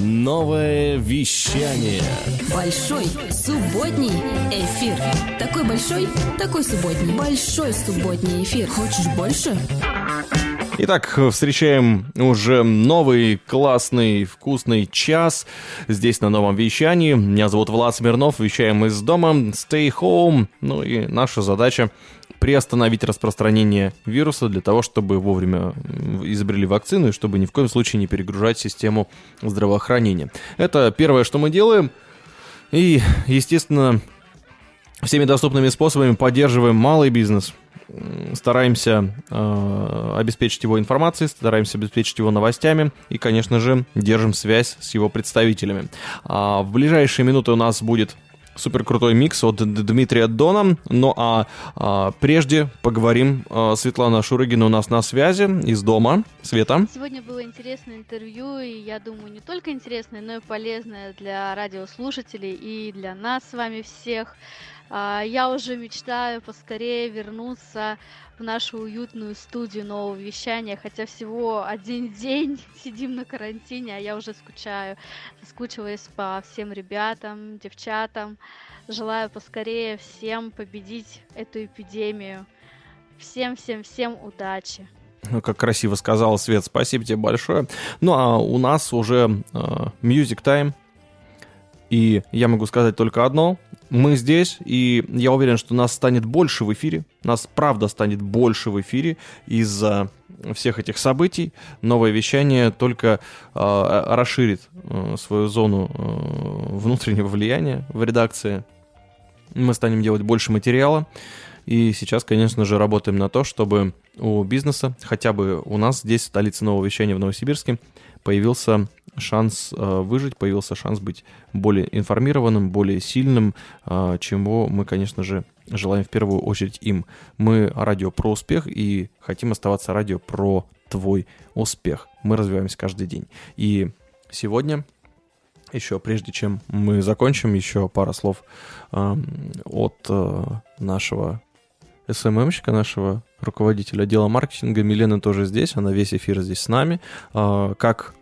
Новое вещание. Большой субботний эфир. Такой большой, такой субботний. Большой субботний эфир. Хочешь больше? Итак, встречаем уже новый классный вкусный час здесь на новом вещании. Меня зовут Влад Смирнов, вещаем из дома, stay home. Ну и наша задача приостановить распространение вируса для того, чтобы вовремя изобрели вакцину и чтобы ни в коем случае не перегружать систему здравоохранения. Это первое, что мы делаем. И, естественно, всеми доступными способами поддерживаем малый бизнес, стараемся э, обеспечить его информацией, стараемся обеспечить его новостями и, конечно же, держим связь с его представителями. А в ближайшие минуты у нас будет супер крутой микс от Дмитрия Дона. Ну а, а прежде поговорим. А, Светлана Шурыгина у нас на связи из дома. Света. Сегодня было интересное интервью, и я думаю, не только интересное, но и полезное для радиослушателей и для нас с вами всех. А, я уже мечтаю поскорее вернуться в нашу уютную студию нового вещания, хотя всего один день сидим на карантине, а я уже скучаю, скучиваюсь по всем ребятам, девчатам. Желаю поскорее всем победить эту эпидемию. Всем-всем-всем удачи. Ну, как красиво сказал Свет, спасибо тебе большое. Ну, а у нас уже uh, Music Time. И я могу сказать только одно мы здесь, и я уверен, что нас станет больше в эфире. Нас правда станет больше в эфире из-за всех этих событий. Новое вещание только э, расширит э, свою зону э, внутреннего влияния в редакции. Мы станем делать больше материала. И сейчас, конечно же, работаем на то, чтобы у бизнеса, хотя бы у нас здесь, в столице нового вещания в Новосибирске, появился шанс э, выжить, появился шанс быть более информированным, более сильным, э, чему мы, конечно же, желаем в первую очередь им. Мы радио про успех и хотим оставаться радио про твой успех. Мы развиваемся каждый день. И сегодня еще прежде чем мы закончим, еще пара слов э, от э, нашего СММщика, нашего руководителя отдела маркетинга. Милена тоже здесь, она весь эфир здесь с нами. Э, как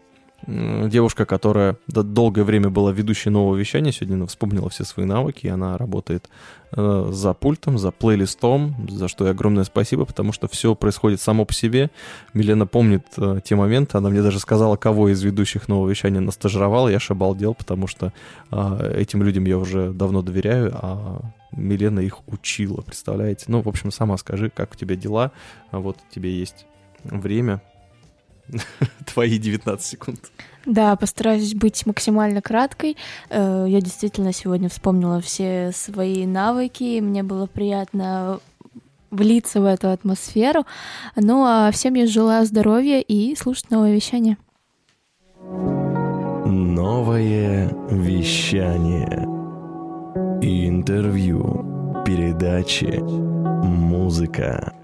девушка, которая долгое время была ведущей нового вещания, сегодня она вспомнила все свои навыки, и она работает э, за пультом, за плейлистом, за что ей огромное спасибо, потому что все происходит само по себе. Милена помнит э, те моменты, она мне даже сказала, кого из ведущих нового вещания она стажировала, я аж обалдел, потому что э, этим людям я уже давно доверяю, а Милена их учила, представляете? Ну, в общем, сама скажи, как у тебя дела, вот тебе есть время, твои 19 секунд. Да, постараюсь быть максимально краткой. Э, я действительно сегодня вспомнила все свои навыки, мне было приятно влиться в эту атмосферу. Ну а всем я желаю здоровья и слушать новое вещание. Новое вещание. Интервью. Передачи. Музыка.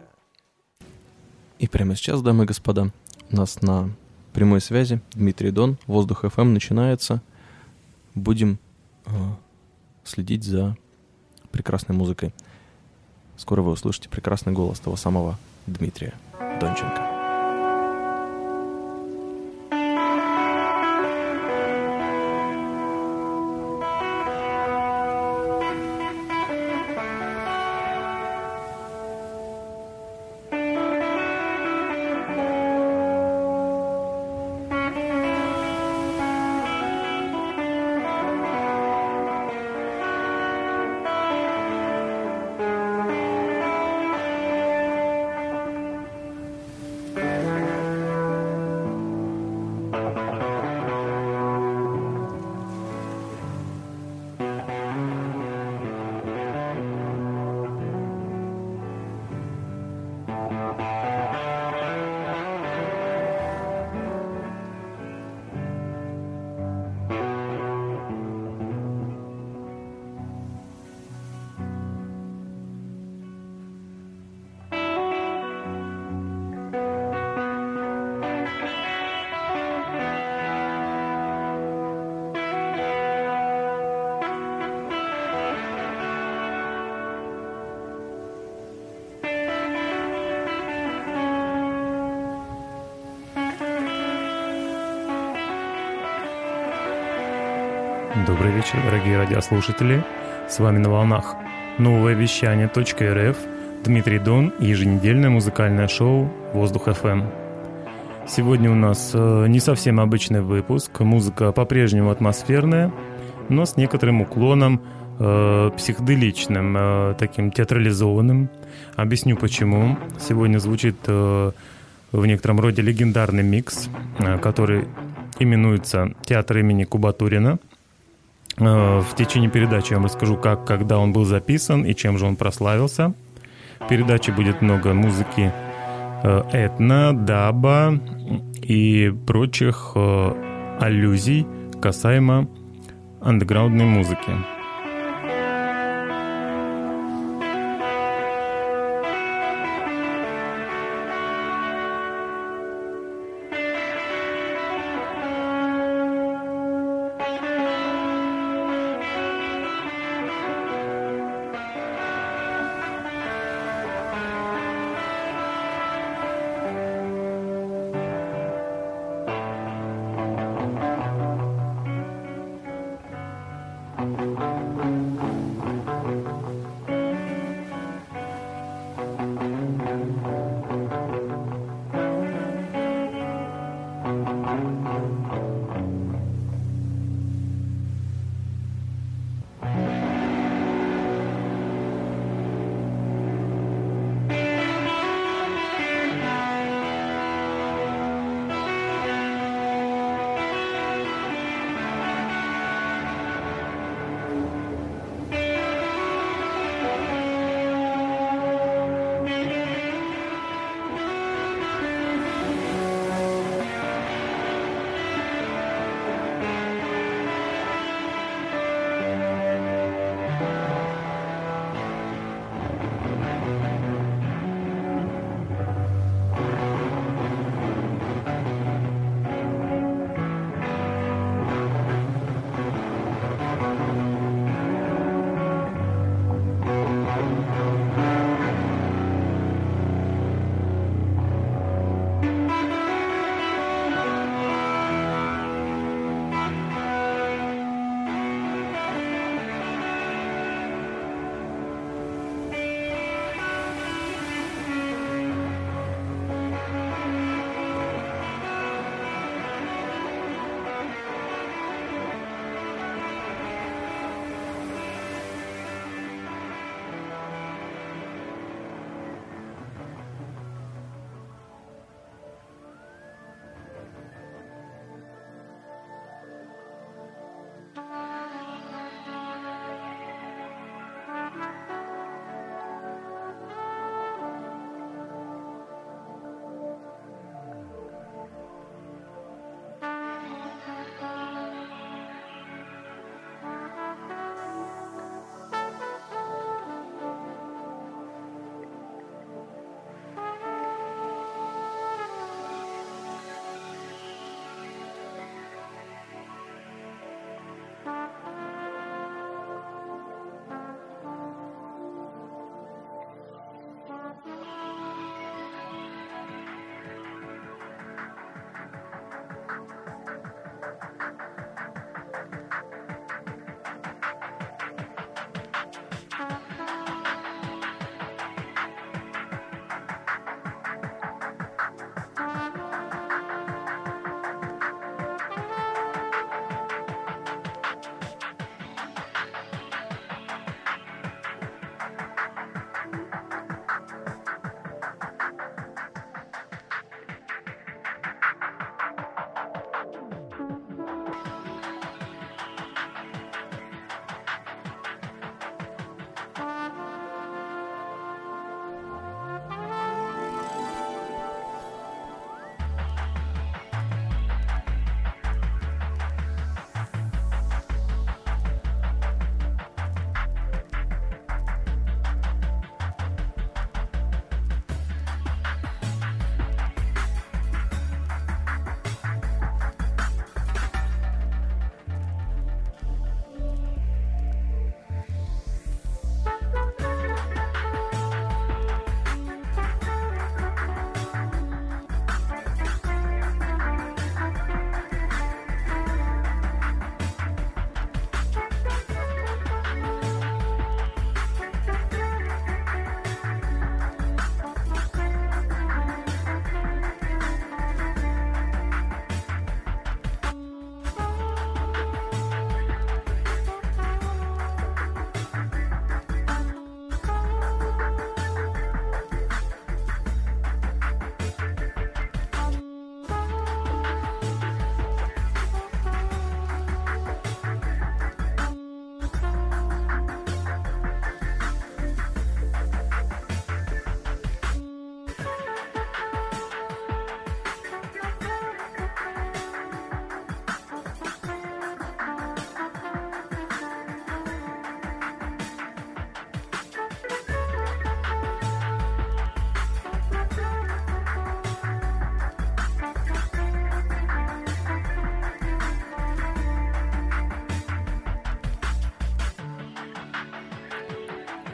И прямо сейчас, дамы и господа, нас на прямой связи Дмитрий Дон, Воздух FM начинается. Будем э, следить за прекрасной музыкой. Скоро вы услышите прекрасный голос того самого Дмитрия Донченко. Вечер, дорогие радиослушатели. С вами на волнах новое вещание .рф Дмитрий Дон и еженедельное музыкальное шоу «Воздух FM. Сегодня у нас э, не совсем обычный выпуск. Музыка по-прежнему атмосферная, но с некоторым уклоном э, психоделичным, э, таким театрализованным. Объясню почему. Сегодня звучит э, в некотором роде легендарный микс, э, который именуется «Театр имени Кубатурина». Э, в течение передачи я вам расскажу, как, когда он был записан и чем же он прославился. В передаче будет много музыки э, этно, даба и прочих э, аллюзий касаемо андеграундной музыки.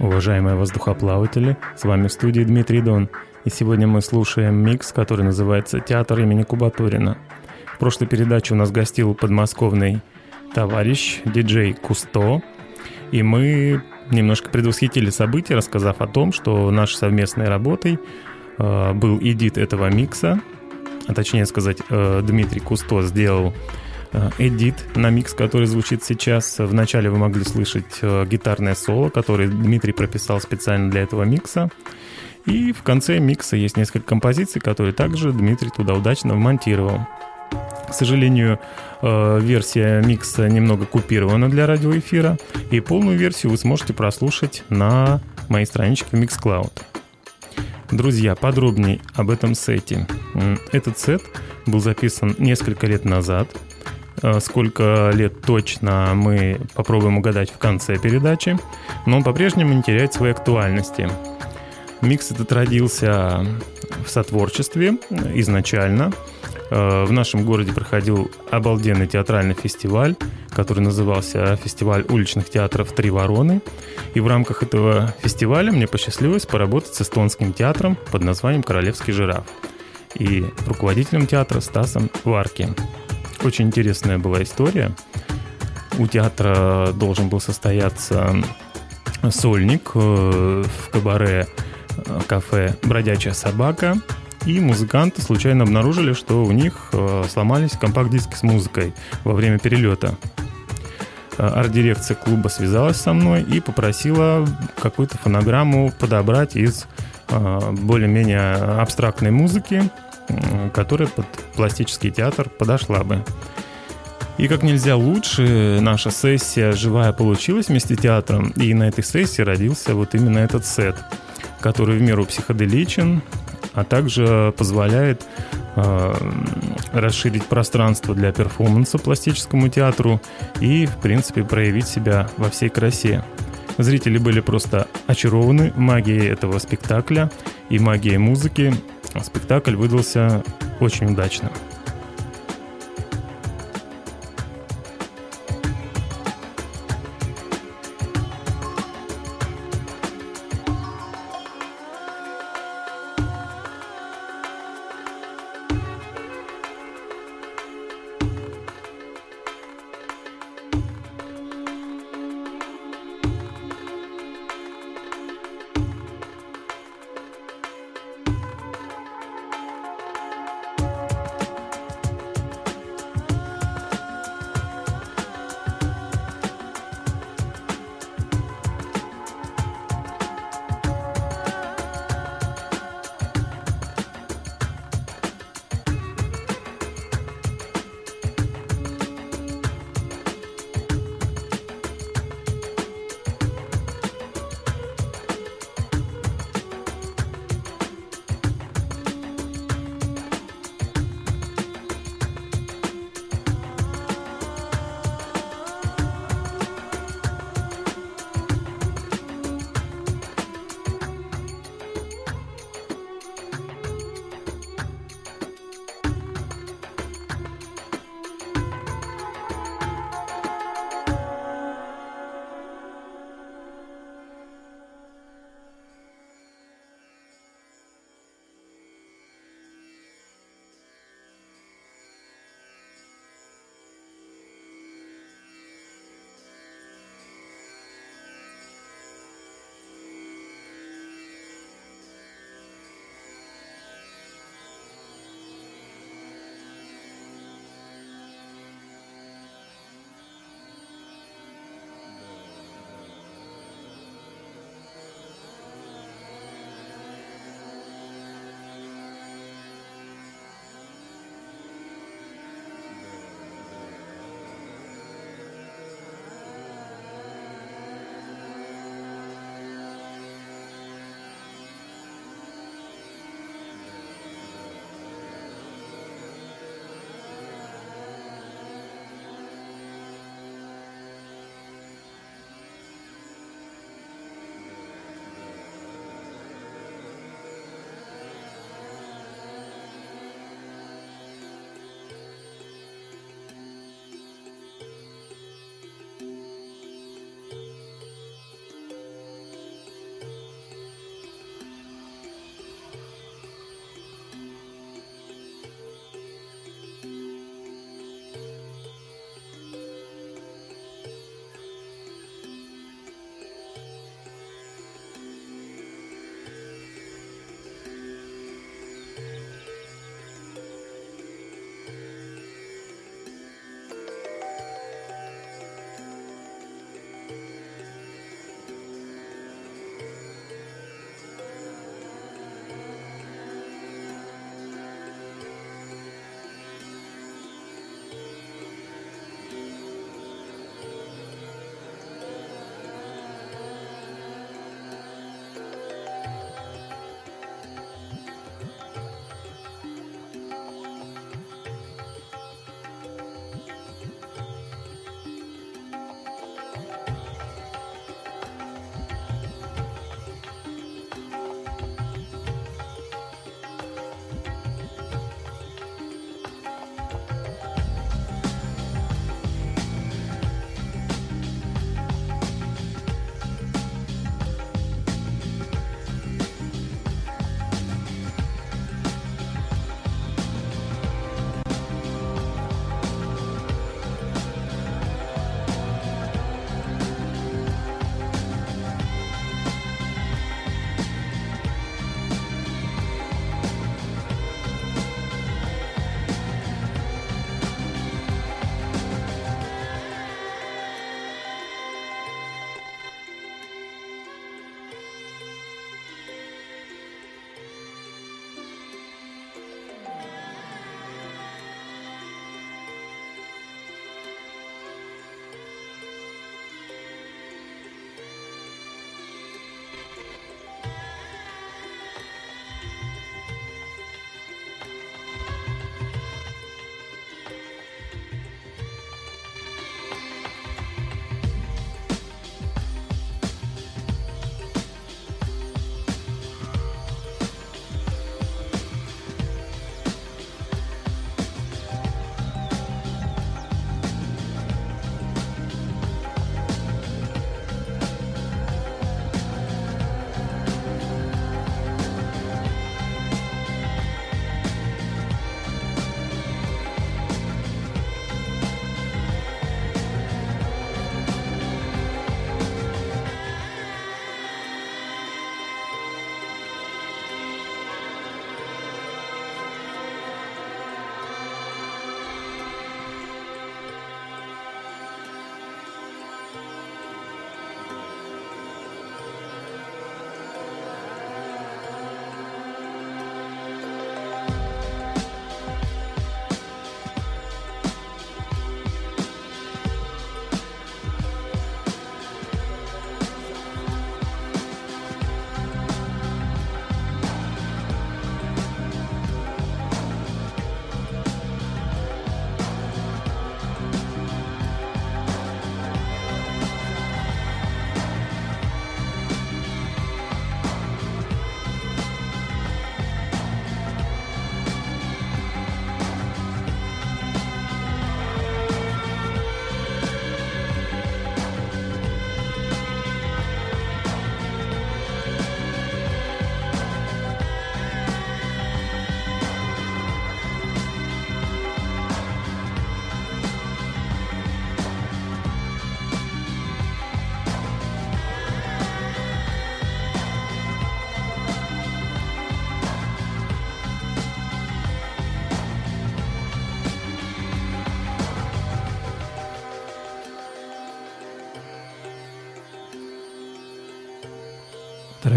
Уважаемые воздухоплаватели, с вами в студии Дмитрий Дон. И сегодня мы слушаем микс, который называется «Театр имени Кубатурина». В прошлой передаче у нас гостил подмосковный товарищ, диджей Кусто, и мы немножко предвосхитили события, рассказав о том, что нашей совместной работой э, был эдит этого микса, а точнее сказать, э, Дмитрий Кусто сделал эдит на микс, который звучит сейчас. Вначале вы могли слышать э, гитарное соло, которое Дмитрий прописал специально для этого микса. И в конце микса есть несколько композиций, которые также Дмитрий туда удачно вмонтировал. К сожалению, э, версия микса немного купирована для радиоэфира, и полную версию вы сможете прослушать на моей страничке Mixcloud. Друзья, подробнее об этом сете. Этот сет был записан несколько лет назад – Э, сколько лет точно мы попробуем угадать в конце передачи, но он по-прежнему не теряет своей актуальности. Микс этот родился в сотворчестве изначально. Э, в нашем городе проходил обалденный театральный фестиваль, который назывался «Фестиваль уличных театров «Три вороны». И в рамках этого фестиваля мне посчастливилось поработать с эстонским театром под названием «Королевский жираф» и руководителем театра Стасом Варки. Очень интересная была история. У театра должен был состояться сольник э, в кабаре э, кафе «Бродячая собака», и музыканты случайно обнаружили, что у них э, сломались компакт-диски с музыкой во время перелета. Арт-дирекция клуба связалась со мной и попросила какую-то фонограмму подобрать из более-менее абстрактной музыки, которая под пластический театр подошла бы. И как нельзя лучше наша сессия живая получилась вместе с театром, и на этой сессии родился вот именно этот сет, который в меру психоделичен, а также позволяет э, расширить пространство для перформанса пластическому театру и, в принципе, проявить себя во всей красе. Зрители были просто очарованы магией этого спектакля и магией музыки, спектакль выдался очень удачным.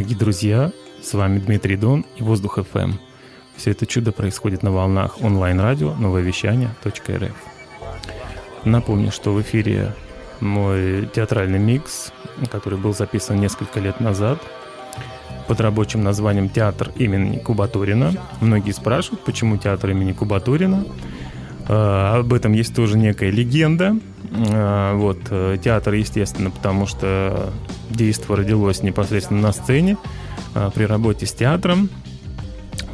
Дорогие друзья, с вами Дмитрий Дон и Воздух FM. Все это чудо происходит на волнах онлайн-радио новое вещание.рф. Напомню, что в эфире мой театральный микс, который был записан несколько лет назад под рабочим названием «Театр имени Кубатурина». Многие спрашивают, почему театр имени Кубатурина. А, об этом есть тоже некая легенда. А, вот, э, театр, естественно, потому что действо родилось непосредственно на сцене а, при работе с театром.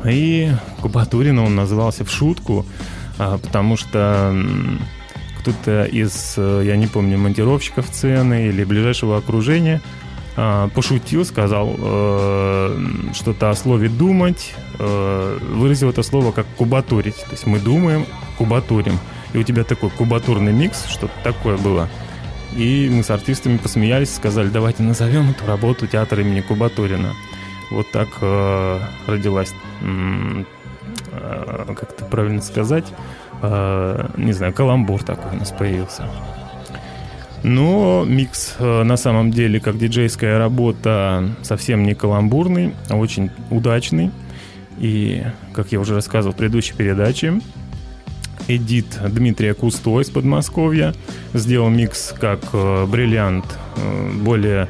И Кубатурина он назывался в шутку, потому что кто-то из, э, я не помню, монтировщиков сцены или ближайшего окружения пошутил, сказал э, что-то о слове «думать», э, выразил это слово как «кубатурить». То есть мы думаем, кубатурим. И у тебя такой кубатурный микс, что-то такое было. И мы с артистами посмеялись, сказали, давайте назовем эту работу театр имени Кубатурина. Вот так э, родилась, э, как это правильно сказать, э, не знаю, каламбур такой у нас появился. Но микс э, на самом деле, как диджейская работа, совсем не каламбурный, а очень удачный. И, как я уже рассказывал в предыдущей передаче, Edit Дмитрия Кусто из Подмосковья сделал микс как э, бриллиант, э, более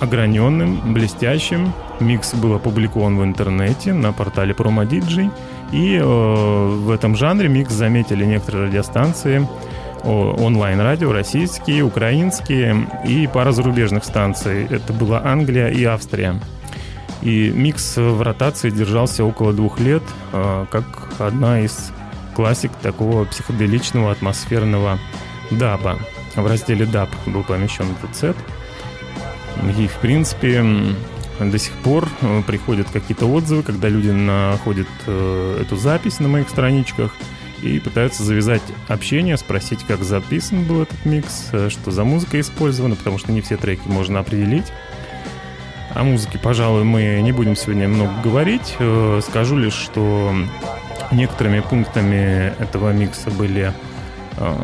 ограненным, блестящим. Микс был опубликован в интернете на портале PromoDJ. И э, в этом жанре микс заметили некоторые радиостанции, онлайн-радио, российские, украинские и пара зарубежных станций. Это была Англия и Австрия. И микс в ротации держался около двух лет, э, как одна из классик такого психоделичного атмосферного даба. В разделе даб был помещен этот сет. И, в принципе, до сих пор э, приходят какие-то отзывы, когда люди находят э, эту запись на моих страничках и пытаются завязать общение, спросить, как записан был этот микс, э, что за музыка использована, потому что не все треки можно определить. О музыке, пожалуй, мы не будем сегодня много говорить. Скажу лишь, что Некоторыми пунктами этого микса были э,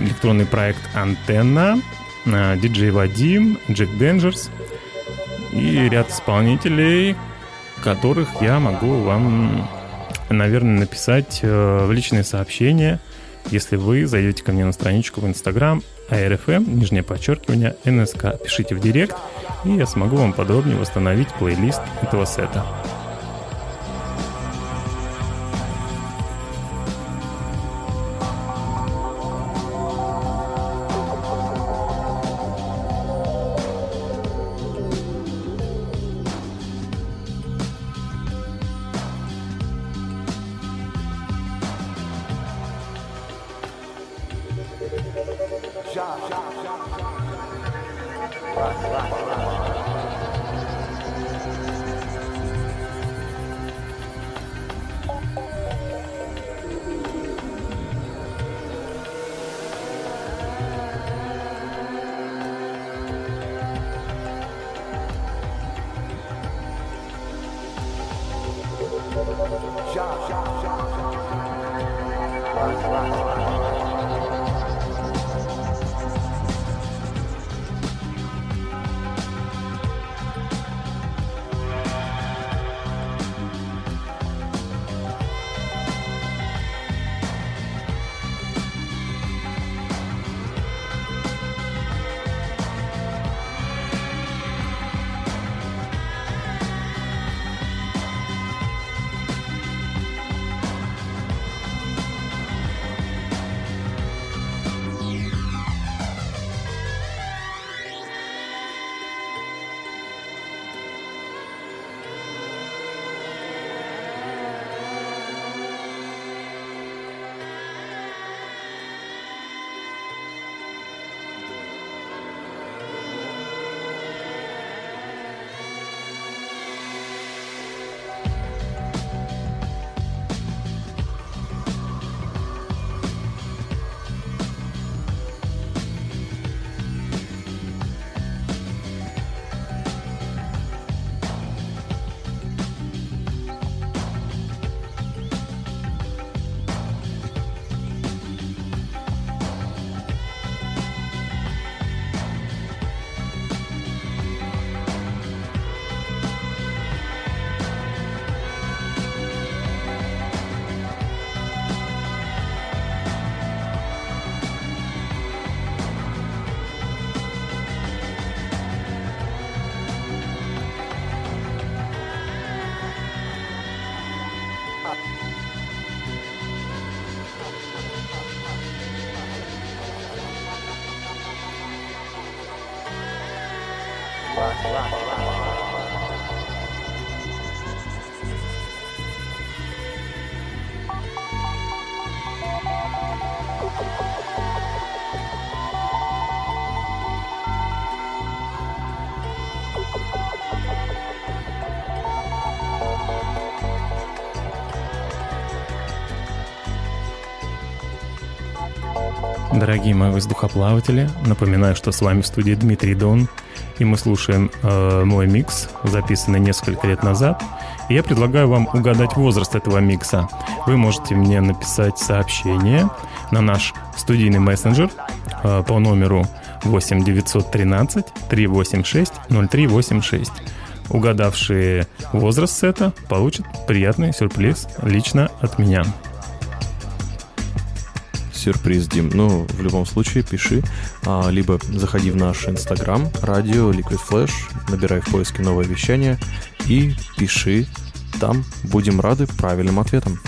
электронный проект «Антенна», э, диджей Вадим, Джек Денджерс и ряд исполнителей, которых я могу вам, наверное, написать э, в личные сообщения, если вы зайдете ко мне на страничку в Инстаграм ARFM, нижнее подчеркивание, НСК. Пишите в директ, и я смогу вам подробнее восстановить плейлист этого сета. Дорогие мои воздухоплаватели, напоминаю, что с вами в студии Дмитрий Дон, и мы слушаем э, мой микс, записанный несколько лет назад. И я предлагаю вам угадать возраст этого микса. Вы можете мне написать сообщение на наш студийный мессенджер э, по номеру 8 913 386 0386. Угадавшие возраст сета получат приятный сюрприз лично от меня сюрприз, Дим. Ну, в любом случае, пиши. А, либо заходи в наш инстаграм, радио, Liquid Flash, набирай в поиске новое вещание и пиши. Там будем рады правильным ответам.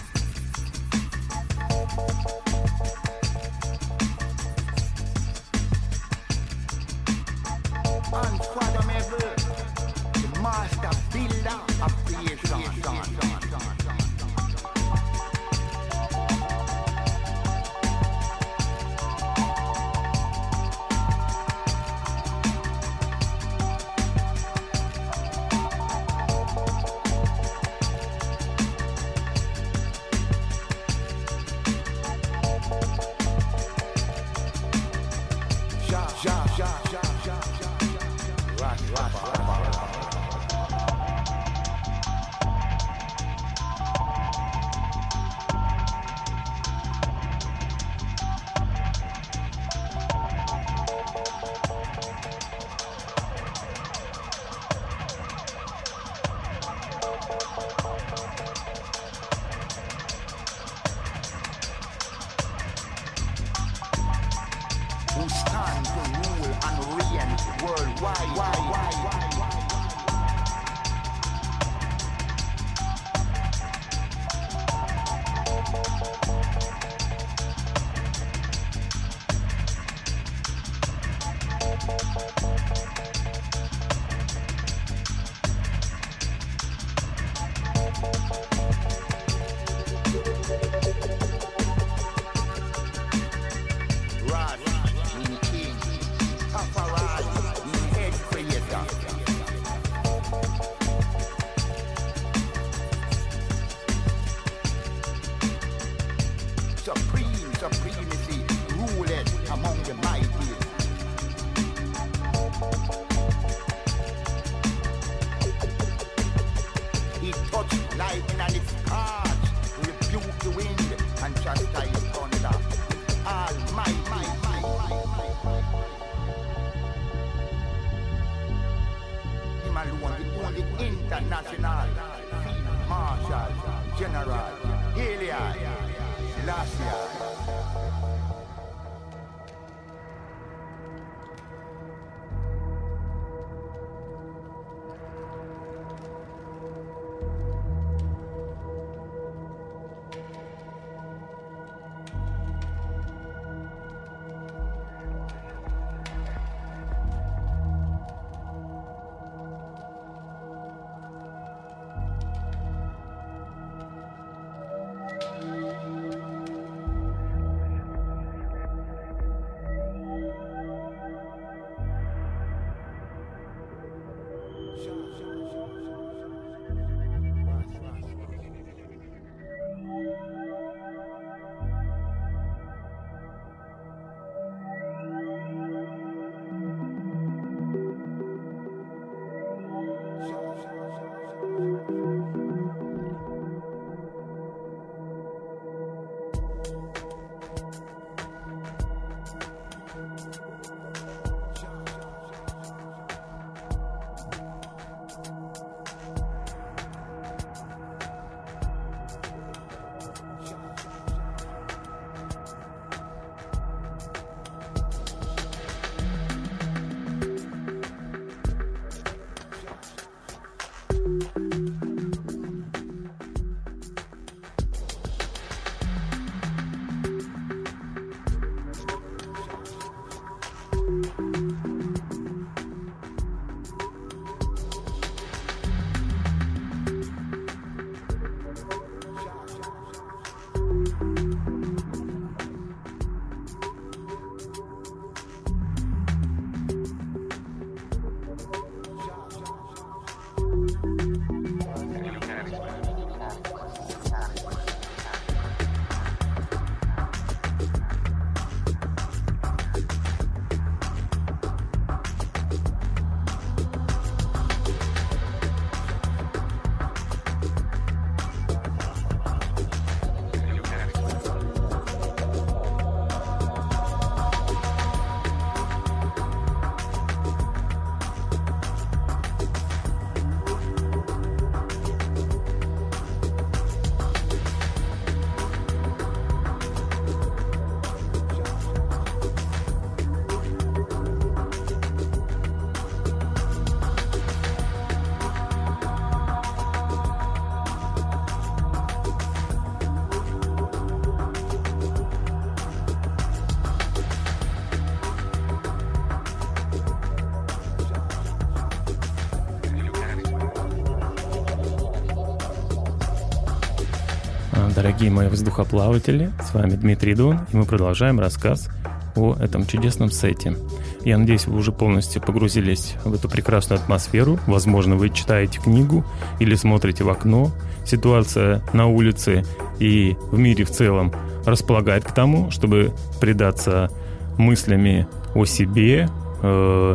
Дорогие мои воздухоплаватели, с вами Дмитрий Дон, и мы продолжаем рассказ о этом чудесном сете. Я надеюсь, вы уже полностью погрузились в эту прекрасную атмосферу. Возможно, вы читаете книгу или смотрите в окно. Ситуация на улице и в мире в целом располагает к тому, чтобы предаться мыслями о себе, э,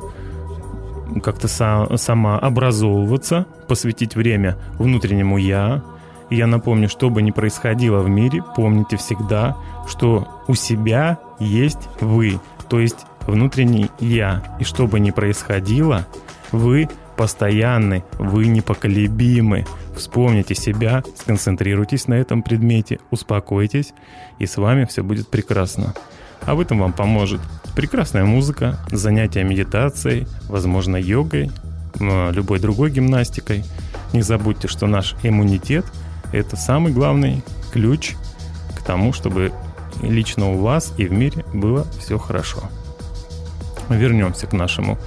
как-то са- самообразовываться, посвятить время внутреннему «я», я напомню, что бы ни происходило в мире, помните всегда, что у себя есть вы, то есть внутренний я. И что бы ни происходило, вы постоянны, вы непоколебимы. Вспомните себя, сконцентрируйтесь на этом предмете, успокойтесь, и с вами все будет прекрасно. А в этом вам поможет прекрасная музыка, занятия медитацией, возможно, йогой, любой другой гимнастикой. Не забудьте, что наш иммунитет – это самый главный ключ к тому, чтобы лично у вас и в мире было все хорошо. Вернемся к нашему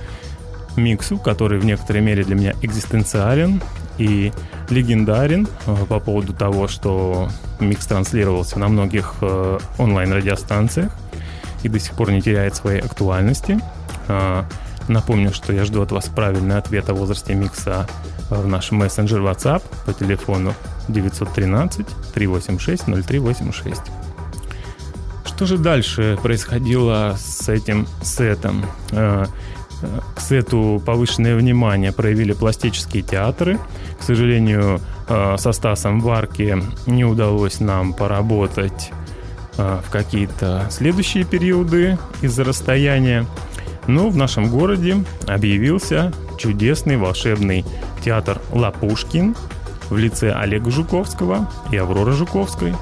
миксу, который в некоторой мере для меня экзистенциален и легендарен э, по поводу того, что микс транслировался на многих э, онлайн-радиостанциях и до сих пор не теряет своей актуальности. Напомню, что я жду от вас правильный ответ о возрасте микса в наш мессенджер WhatsApp по телефону 913 386 0386. Что же дальше происходило с этим сетом? Э, э, к сету повышенное внимание проявили пластические театры. К сожалению, э, со Стасом в арке не удалось нам поработать в какие-то следующие периоды из-за расстояния. Но в нашем городе объявился чудесный волшебный театр «Лапушкин», в лице Олега Жуковского и Авроры Жуковской.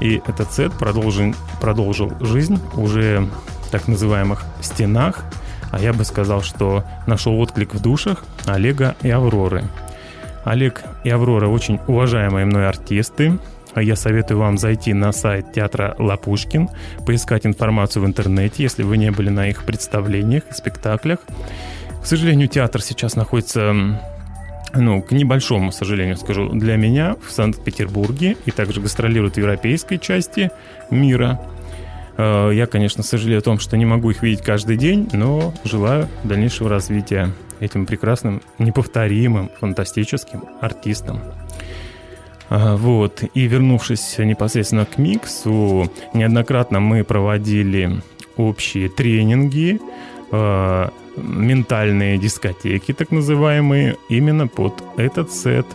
И этот сет продолжил, продолжил жизнь уже в так называемых стенах, а я бы сказал, что нашел отклик в душах Олега и Авроры. Олег и Аврора очень уважаемые мной артисты. Я советую вам зайти на сайт театра Лапушкин, поискать информацию в интернете, если вы не были на их представлениях и спектаклях. К сожалению, театр сейчас находится ну, к небольшому сожалению скажу, для меня в Санкт-Петербурге и также гастролирует в европейской части мира. Э, я, конечно, сожалею о том, что не могу их видеть каждый день, но желаю дальнейшего развития этим прекрасным, неповторимым, фантастическим артистам. Вот. И вернувшись непосредственно к миксу, неоднократно мы проводили общие тренинги, э, ментальные дискотеки, так называемые, именно под этот сет.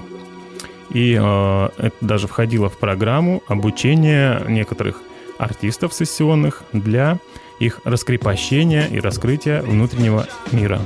И э, это даже входило в программу обучения некоторых артистов сессионных для их раскрепощения и раскрытия внутреннего мира.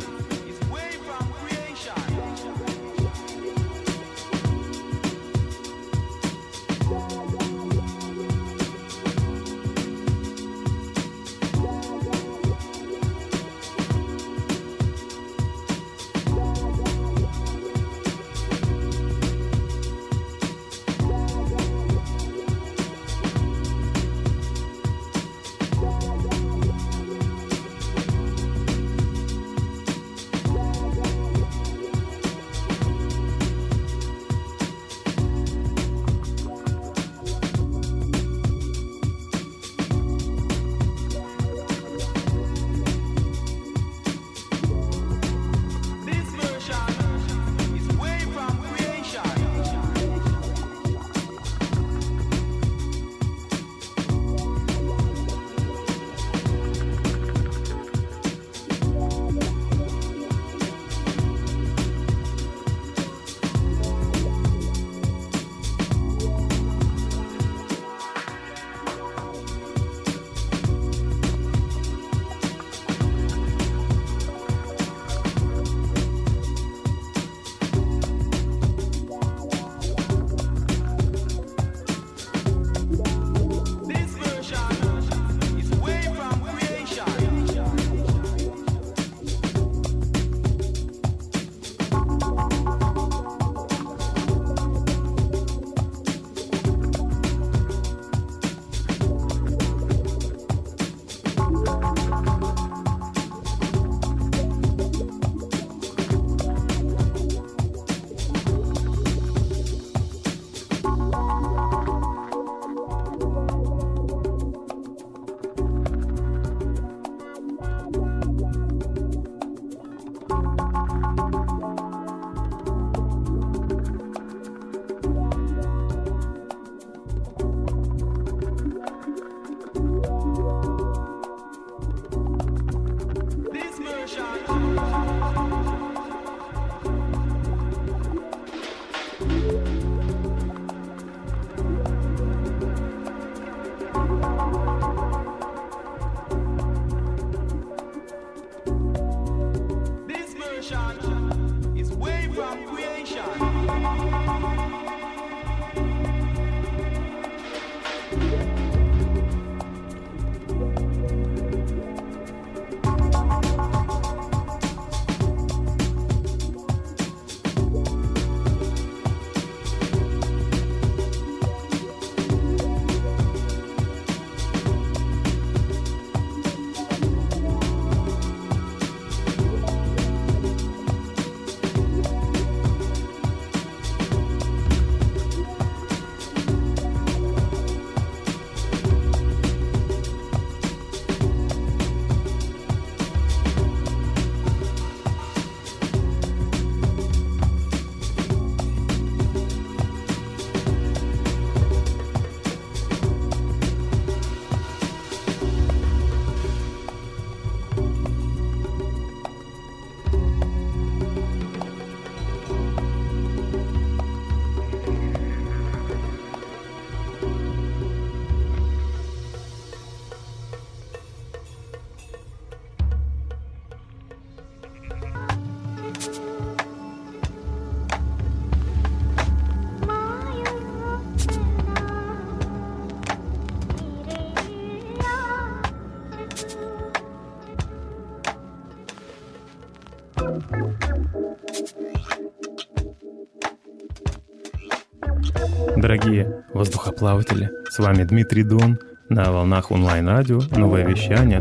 Дорогие воздухоплаватели, с вами Дмитрий Дон на волнах онлайн-радио новое вещание.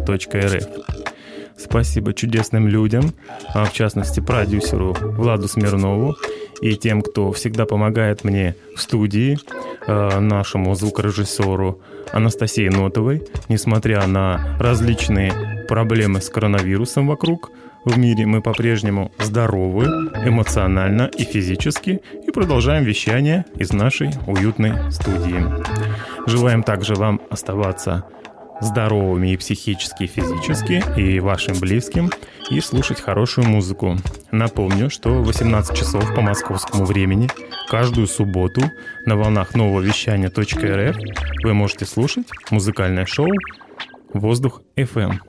Спасибо чудесным людям, а в частности продюсеру Владу Смирнову и тем, кто всегда помогает мне в студии, э, нашему звукорежиссеру Анастасии Нотовой, несмотря на различные проблемы с коронавирусом вокруг – в мире мы по-прежнему здоровы эмоционально и физически и продолжаем вещание из нашей уютной студии. Желаем также вам оставаться здоровыми и психически, и физически, и вашим близким, и слушать хорошую музыку. Напомню, что в 18 часов по московскому времени каждую субботу на волнах нового вещания .рф вы можете слушать музыкальное шоу «Воздух FM».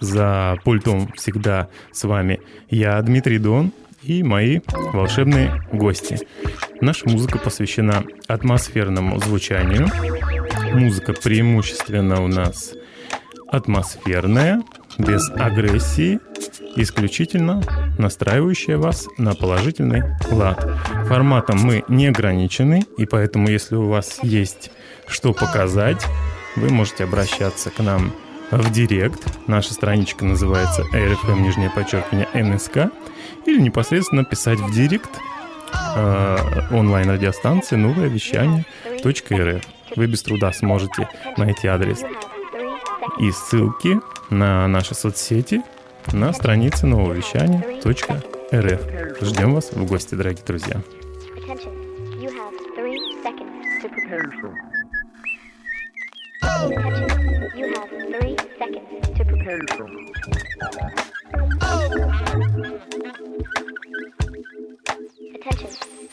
За пультом всегда с вами я, Дмитрий Дон, и мои волшебные гости. Наша музыка посвящена атмосферному звучанию. Музыка преимущественно у нас атмосферная, без агрессии, исключительно настраивающая вас на положительный лад. Форматом мы не ограничены, и поэтому, если у вас есть что показать, вы можете обращаться к нам в директ. Наша страничка называется RFM, нижнее подчеркивание, НСК. Или непосредственно писать в директ э, онлайн-радиостанции «Новое вещание .рф». Вы без труда сможете найти адрес и ссылки на наши соцсети на странице нового вещания .рф. Ждем вас в гости, дорогие друзья. You have three seconds to prepare yourself. Attention, you have three seconds to prepare. Yourself. Attention,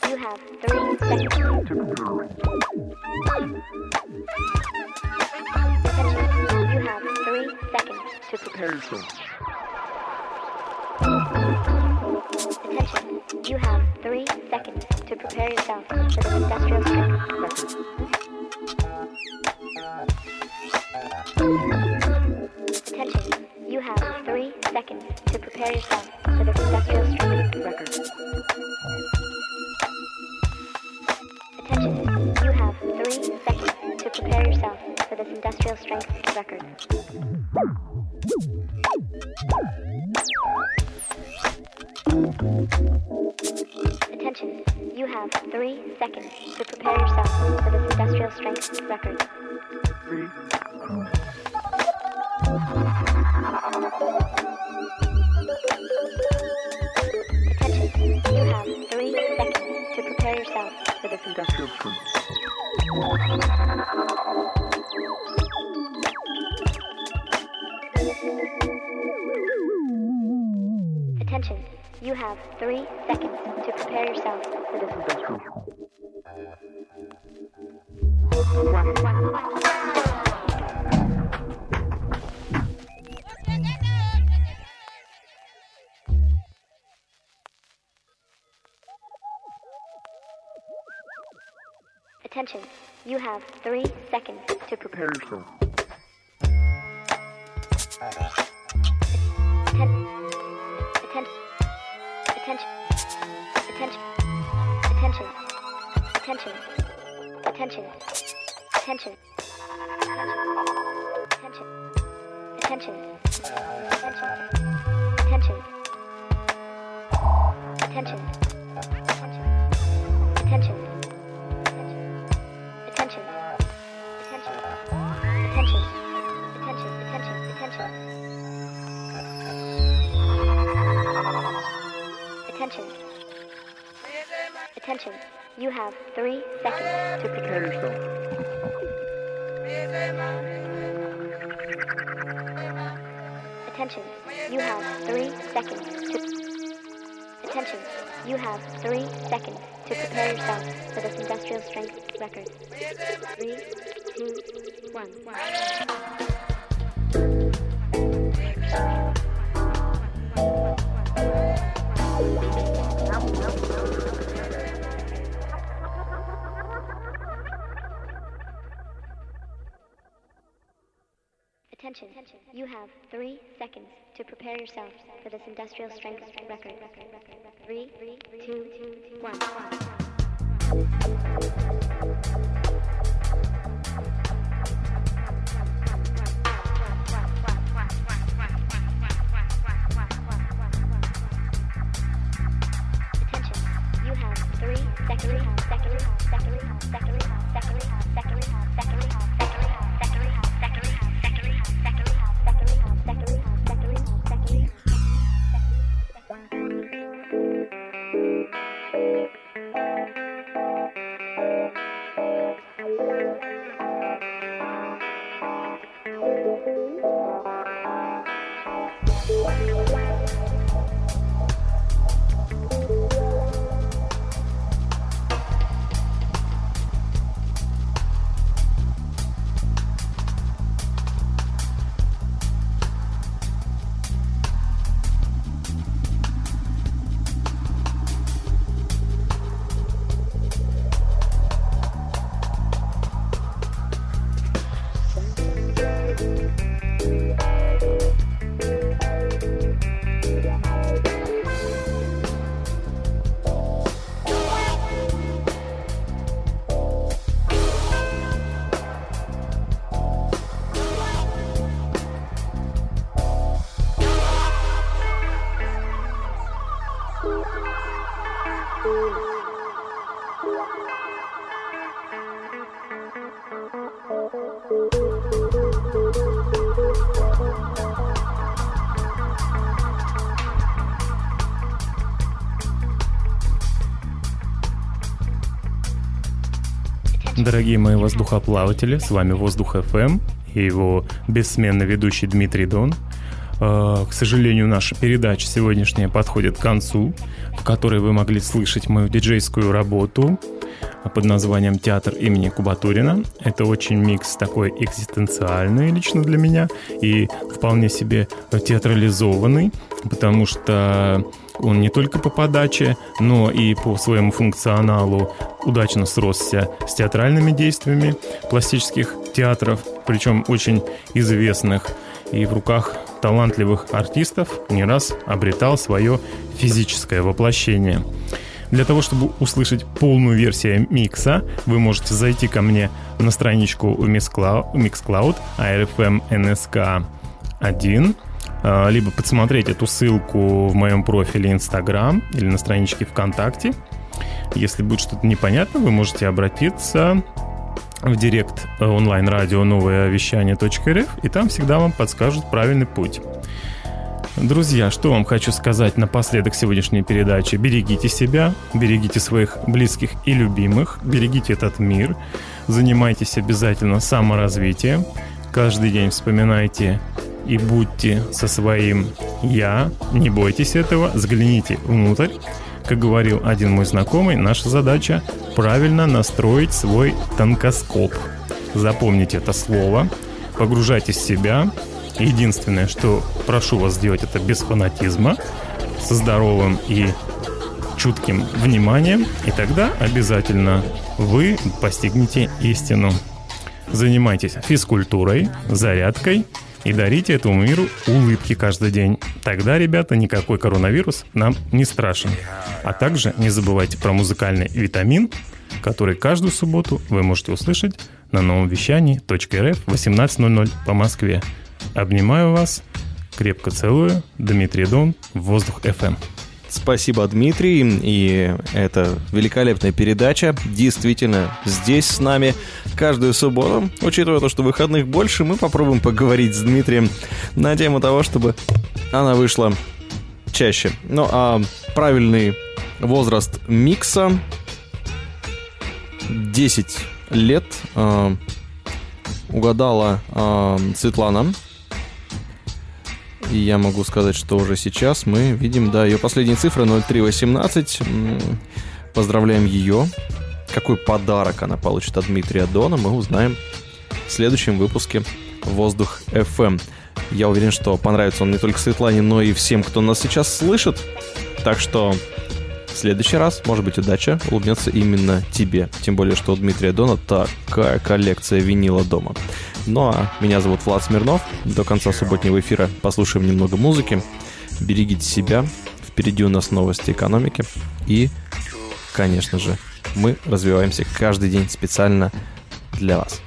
you have three seconds to prepare yourself. Attention, you have three seconds to prepare yourself for this industrial strike prepare yourself for this industrial strength record. Attention, you have three seconds to prepare yourself for this industrial strength record. Attention, you have three seconds to prepare yourself for this industrial strength record. Attention, you have three seconds to prepare yourself. Attention. You have three seconds to prepare yourself for this industrial strength record. Three, two, one. Attention. You have three seconds. Seconds. Seconds. Seconds. Seconds. Seconds. Дорогие мои воздухоплаватели, с вами Воздух ФМ и его бессменный ведущий Дмитрий Дон. Э, К сожалению, наша передача сегодняшняя подходит к концу, в которой вы могли слышать мою диджейскую работу под названием «Театр имени Кубатурина». Это очень микс такой экзистенциальный лично для меня и вполне себе театрализованный, потому что он не только по подаче, но и по своему функционалу удачно сросся с театральными действиями пластических театров, причем очень известных, и в руках талантливых артистов не раз обретал свое физическое воплощение. Для того, чтобы услышать полную версию микса, вы можете зайти ко мне на страничку в Mixcloud, ARFM NSK 1, а, либо подсмотреть эту ссылку в моем профиле Instagram или на страничке ВКонтакте. Если будет что-то непонятно, вы можете обратиться в директ онлайн-радио новое вещание.рф, и там всегда вам подскажут правильный путь. Друзья, что вам хочу сказать напоследок сегодняшней передачи. Берегите себя, берегите своих близких и любимых, берегите этот мир, занимайтесь обязательно саморазвитием, каждый день вспоминайте и будьте со своим я, не бойтесь этого, взгляните внутрь. Как говорил один мой знакомый, наша задача правильно настроить свой тонкоскоп. Запомните это слово, погружайтесь в себя. Единственное, что прошу вас сделать это без фанатизма, со здоровым и чутким вниманием, и тогда обязательно вы постигнете истину. Занимайтесь физкультурой, зарядкой и дарите этому миру улыбки каждый день. Тогда, ребята, никакой коронавирус нам не страшен. А также не забывайте про музыкальный витамин, который каждую субботу вы можете услышать на новом вещании .рф 18.00 по Москве. Обнимаю вас, крепко целую. Дмитрий Дон, Воздух FM. Спасибо, Дмитрий. И это великолепная передача. Действительно, здесь с нами каждую субботу. Учитывая то, что выходных больше, мы попробуем поговорить с Дмитрием на тему того, чтобы она вышла чаще. Ну, а правильный возраст микса 10 лет э, угадала э, Светлана и я могу сказать, что уже сейчас мы видим, да, ее последняя цифра 0318. Поздравляем ее. Какой подарок она получит от Дмитрия Дона, мы узнаем в следующем выпуске «Воздух FM». Я уверен, что понравится он не только Светлане, но и всем, кто нас сейчас слышит. Так что в следующий раз, может быть, удача улыбнется именно тебе. Тем более, что у Дмитрия Дона такая коллекция винила дома. Ну а меня зовут Влад Смирнов. До конца субботнего эфира послушаем немного музыки. Берегите себя. Впереди у нас новости экономики. И, конечно же, мы развиваемся каждый день специально для вас.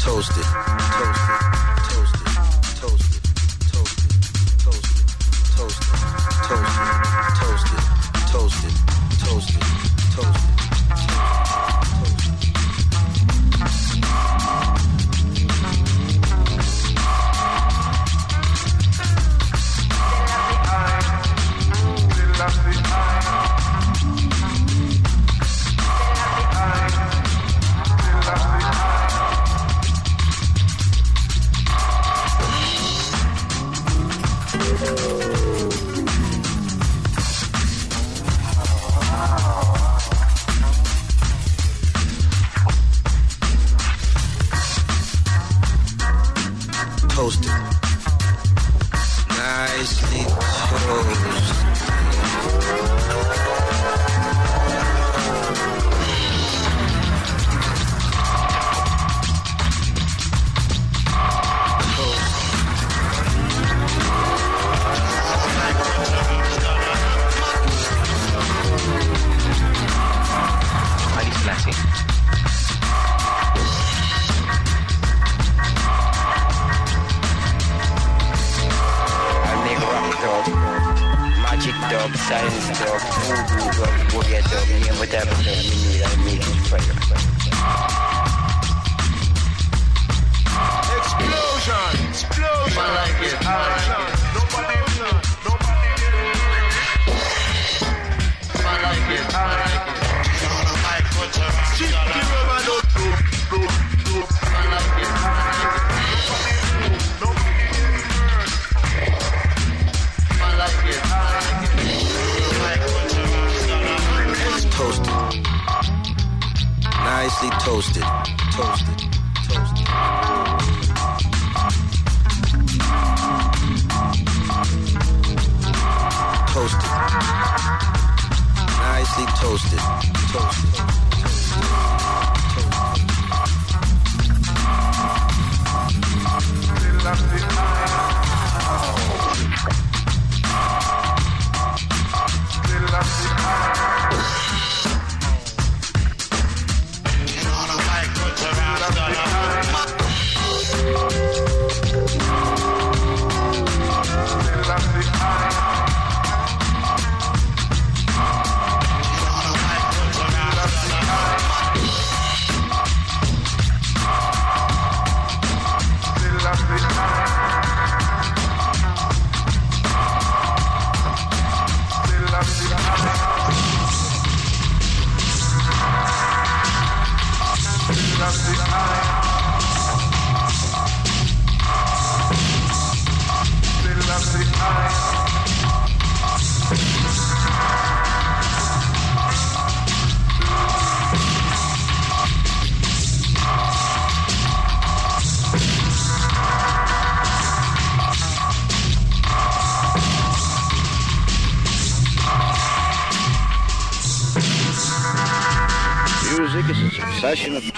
toasted, toasted, toasted, toasted, toasted, toasted, toasted, toasted, toasted, toasted, toasted, toasted.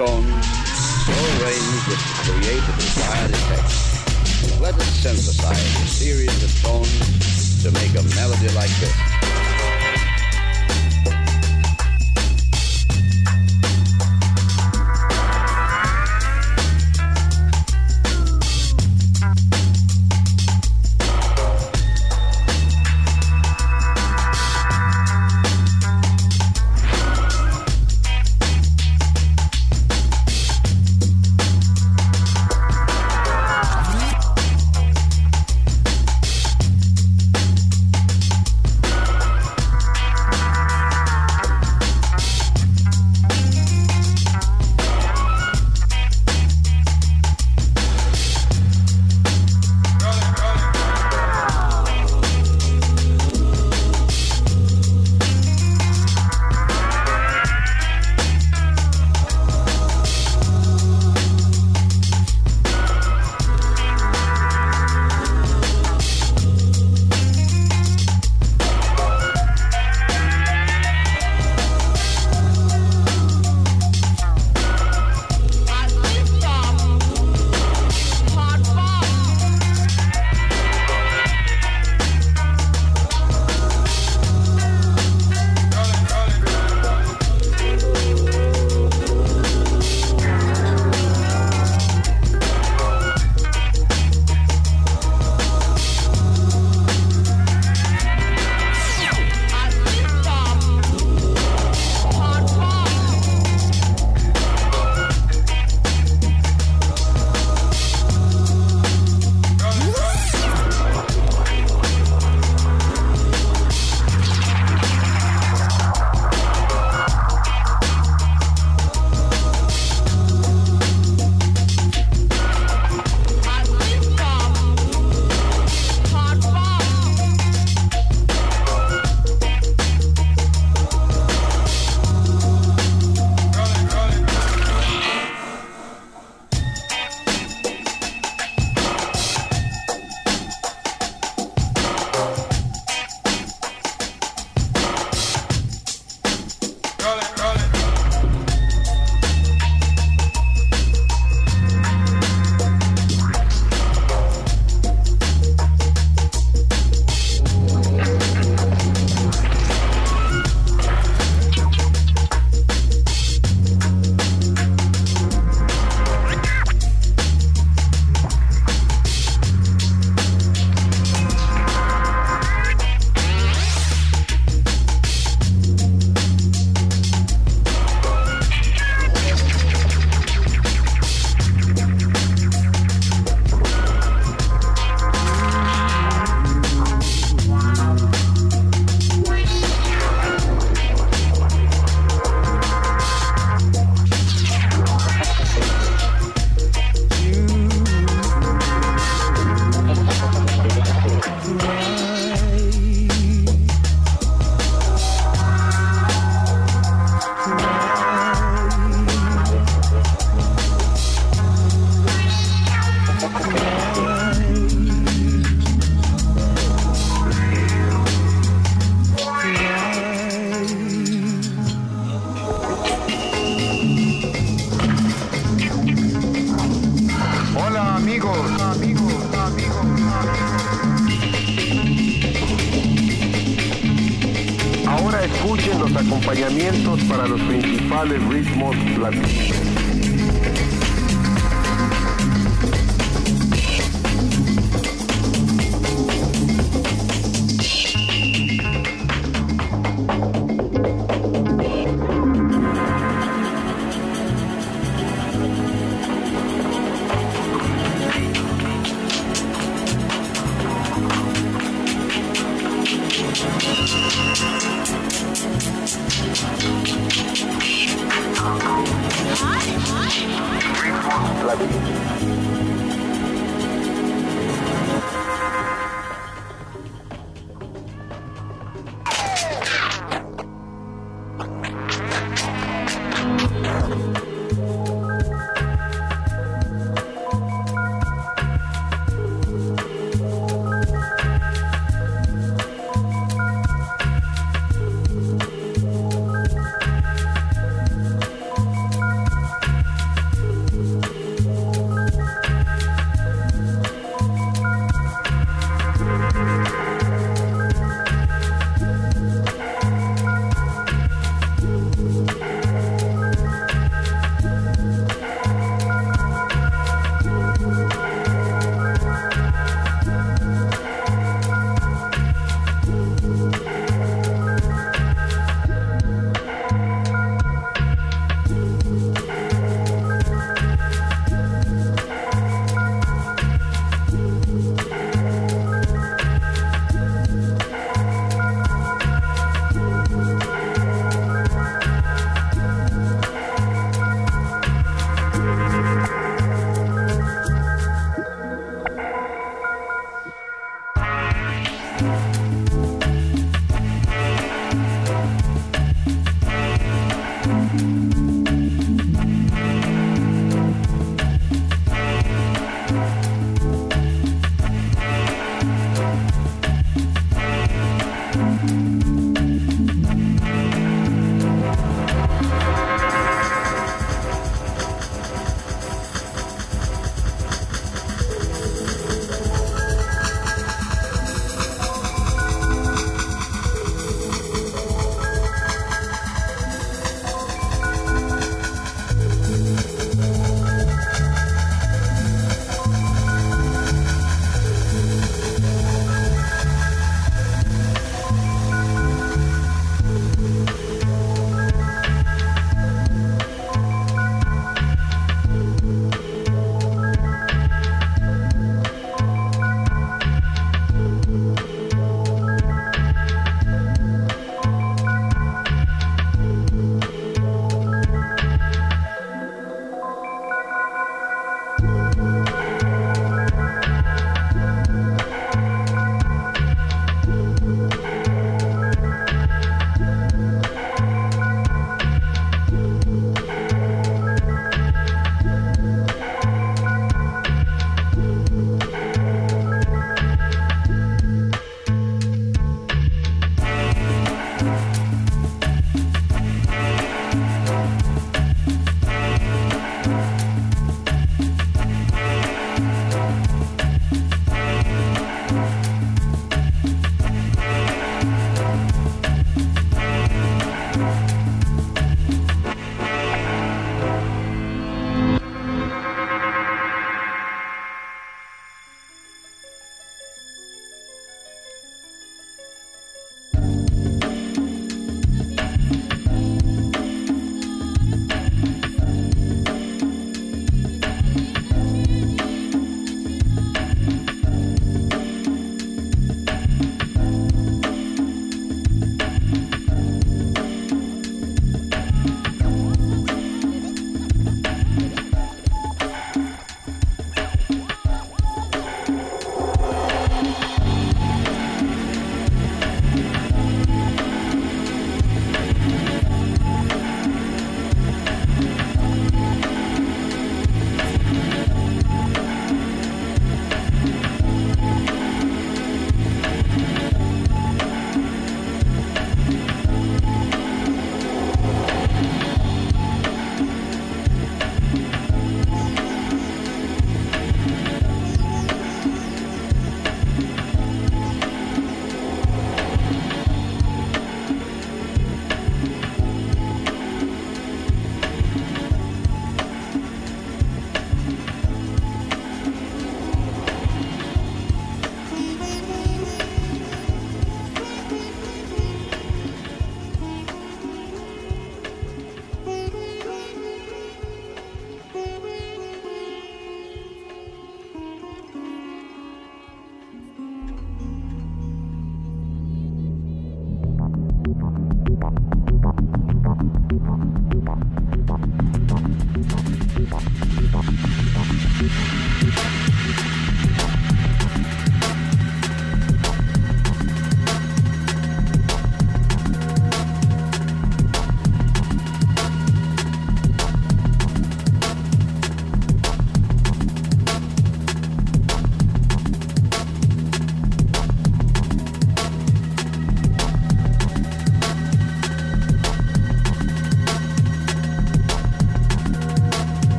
on